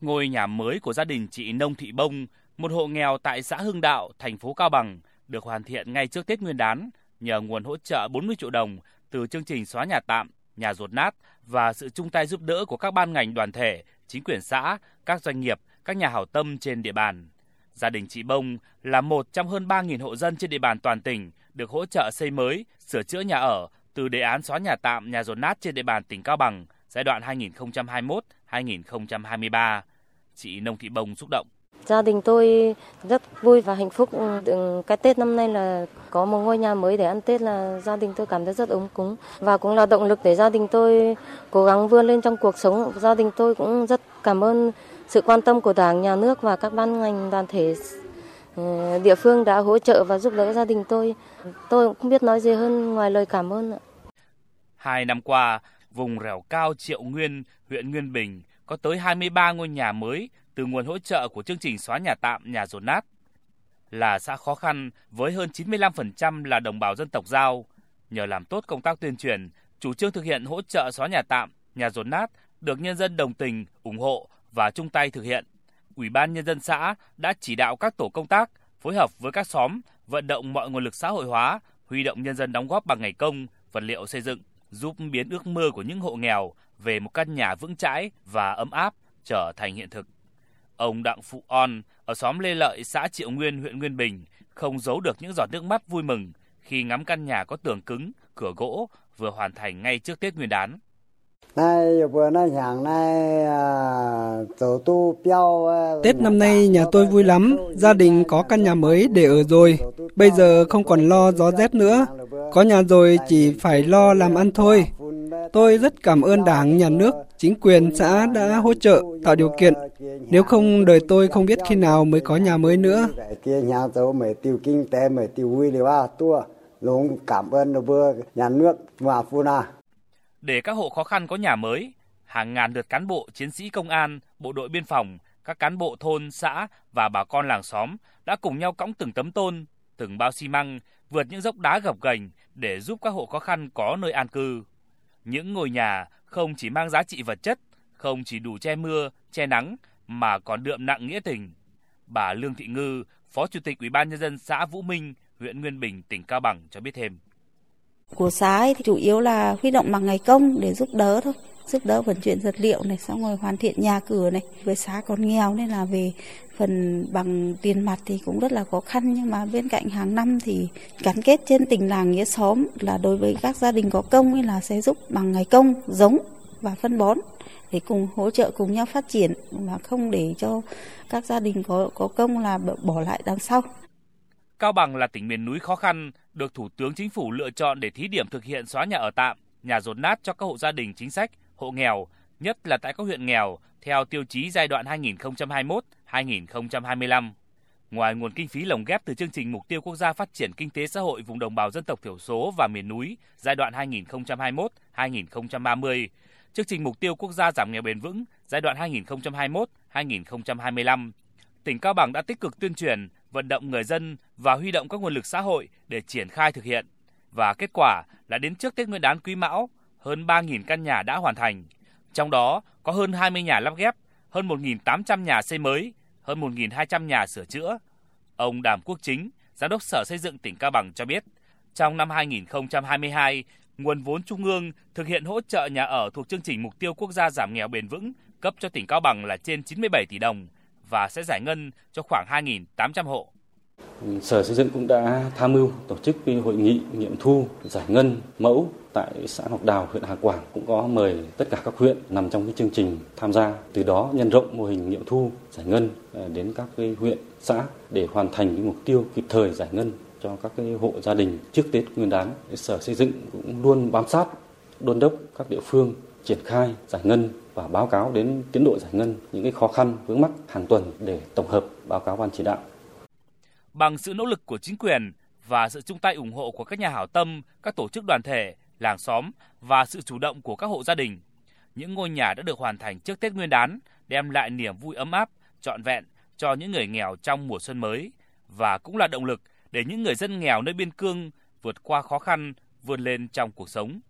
Ngôi nhà mới của gia đình chị Nông Thị Bông, một hộ nghèo tại xã Hưng Đạo, thành phố Cao Bằng, được hoàn thiện ngay trước Tết Nguyên đán nhờ nguồn hỗ trợ 40 triệu đồng từ chương trình xóa nhà tạm, nhà rột nát và sự chung tay giúp đỡ của các ban ngành đoàn thể, chính quyền xã, các doanh nghiệp, các nhà hảo tâm trên địa bàn. Gia đình chị Bông là một trong hơn 3.000 hộ dân trên địa bàn toàn tỉnh được hỗ trợ xây mới, sửa chữa nhà ở từ đề án xóa nhà tạm, nhà rột nát trên địa bàn tỉnh Cao Bằng giai đoạn 2021-2023. Chị Nông Thị Bông xúc động. Gia đình tôi rất vui và hạnh phúc. Cái Tết năm nay là có một ngôi nhà mới để ăn Tết là gia đình tôi cảm thấy rất ấm cúng và cũng là động lực để gia đình tôi cố gắng vươn lên trong cuộc sống. Gia đình tôi cũng rất cảm ơn sự quan tâm của Đảng, Nhà nước và các ban ngành đoàn thể ờ, địa phương đã hỗ trợ và giúp đỡ gia đình tôi. Tôi cũng không biết nói gì hơn ngoài lời cảm ơn. Hai năm qua, vùng rẻo cao Triệu Nguyên, huyện Nguyên Bình có tới 23 ngôi nhà mới từ nguồn hỗ trợ của chương trình xóa nhà tạm, nhà dồn nát. Là xã khó khăn với hơn 95% là đồng bào dân tộc Giao. Nhờ làm tốt công tác tuyên truyền, chủ trương thực hiện hỗ trợ xóa nhà tạm, nhà dồn nát được nhân dân đồng tình, ủng hộ và chung tay thực hiện. Ủy ban nhân dân xã đã chỉ đạo các tổ công tác phối hợp với các xóm vận động mọi nguồn lực xã hội hóa, huy động nhân dân đóng góp bằng ngày công, vật liệu xây dựng, giúp biến ước mơ của những hộ nghèo về một căn nhà vững chãi và ấm áp trở thành hiện thực. Ông Đặng Phụ On ở xóm Lê Lợi, xã Triệu Nguyên, huyện Nguyên Bình không giấu được những giọt nước mắt vui mừng khi ngắm căn nhà có tường cứng, cửa gỗ vừa hoàn thành ngay trước Tết Nguyên đán. À, Tết năm nay nhà tôi vui lắm, gia đình có căn nhà mới để ở rồi. Bây giờ không còn lo gió rét nữa, có nhà rồi chỉ phải lo làm ăn thôi. Tôi rất cảm ơn Đảng, Nhà nước, chính quyền xã đã hỗ trợ, tạo điều kiện. Nếu không, đời tôi không biết khi nào mới có nhà mới nữa. cảm ơn nhà nước và phu Để các hộ khó khăn có nhà mới, hàng ngàn lượt cán bộ, chiến sĩ công an, bộ đội biên phòng, các cán bộ thôn, xã và bà con làng xóm đã cùng nhau cõng từng tấm tôn, từng bao xi măng, vượt những dốc đá gập ghềnh để giúp các hộ khó khăn có nơi an cư. Những ngôi nhà không chỉ mang giá trị vật chất, không chỉ đủ che mưa, che nắng mà còn đượm nặng nghĩa tình. Bà Lương Thị Ngư, Phó Chủ tịch Ủy ban nhân dân xã Vũ Minh, huyện Nguyên Bình, tỉnh Cao Bằng cho biết thêm. Của xã ấy thì chủ yếu là huy động bằng ngày công để giúp đỡ thôi giúp đỡ vận chuyển vật liệu này xong rồi hoàn thiện nhà cửa này. Với xã còn nghèo nên là về phần bằng tiền mặt thì cũng rất là khó khăn. Nhưng mà bên cạnh hàng năm thì gắn kết trên tình làng nghĩa xóm là đối với các gia đình có công ấy là sẽ giúp bằng ngày công giống và phân bón để cùng hỗ trợ cùng nhau phát triển mà không để cho các gia đình có có công là bỏ lại đằng sau. Cao Bằng là tỉnh miền núi khó khăn, được Thủ tướng Chính phủ lựa chọn để thí điểm thực hiện xóa nhà ở tạm, nhà rột nát cho các hộ gia đình chính sách hộ nghèo, nhất là tại các huyện nghèo theo tiêu chí giai đoạn 2021-2025. Ngoài nguồn kinh phí lồng ghép từ chương trình mục tiêu quốc gia phát triển kinh tế xã hội vùng đồng bào dân tộc thiểu số và miền núi giai đoạn 2021-2030, chương trình mục tiêu quốc gia giảm nghèo bền vững giai đoạn 2021-2025, tỉnh Cao Bằng đã tích cực tuyên truyền, vận động người dân và huy động các nguồn lực xã hội để triển khai thực hiện. Và kết quả là đến trước Tết Nguyên đán Quý Mão, hơn 3.000 căn nhà đã hoàn thành. Trong đó có hơn 20 nhà lắp ghép, hơn 1.800 nhà xây mới, hơn 1.200 nhà sửa chữa. Ông Đàm Quốc Chính, Giám đốc Sở Xây dựng tỉnh Cao Bằng cho biết, trong năm 2022, nguồn vốn trung ương thực hiện hỗ trợ nhà ở thuộc chương trình mục tiêu quốc gia giảm nghèo bền vững cấp cho tỉnh Cao Bằng là trên 97 tỷ đồng và sẽ giải ngân cho khoảng 2.800 hộ. Sở Xây dựng cũng đã tham mưu tổ chức hội nghị nghiệm thu giải ngân mẫu tại xã Ngọc Đào, huyện Hà Quảng cũng có mời tất cả các huyện nằm trong cái chương trình tham gia. Từ đó nhân rộng mô hình nghiệm thu giải ngân ờ, đến các cái huyện, xã để hoàn thành cái mục tiêu kịp thời giải ngân cho các cái hộ gia đình trước Tết Nguyên đán. Sở Xây dựng cũng luôn bám sát, đôn đốc các địa phương triển khai giải ngân và báo cáo đến tiến độ giải ngân những cái khó khăn vướng mắc hàng tuần để tổng hợp báo cáo ban chỉ đạo. Bằng sự nỗ lực của chính quyền và sự chung tay ủng hộ của các nhà hảo tâm, các tổ chức đoàn thể, làng xóm và sự chủ động của các hộ gia đình, những ngôi nhà đã được hoàn thành trước Tết Nguyên đán đem lại niềm vui ấm áp, trọn vẹn cho những người nghèo trong mùa xuân mới và cũng là động lực để những người dân nghèo nơi biên cương vượt qua khó khăn, vươn lên trong cuộc sống.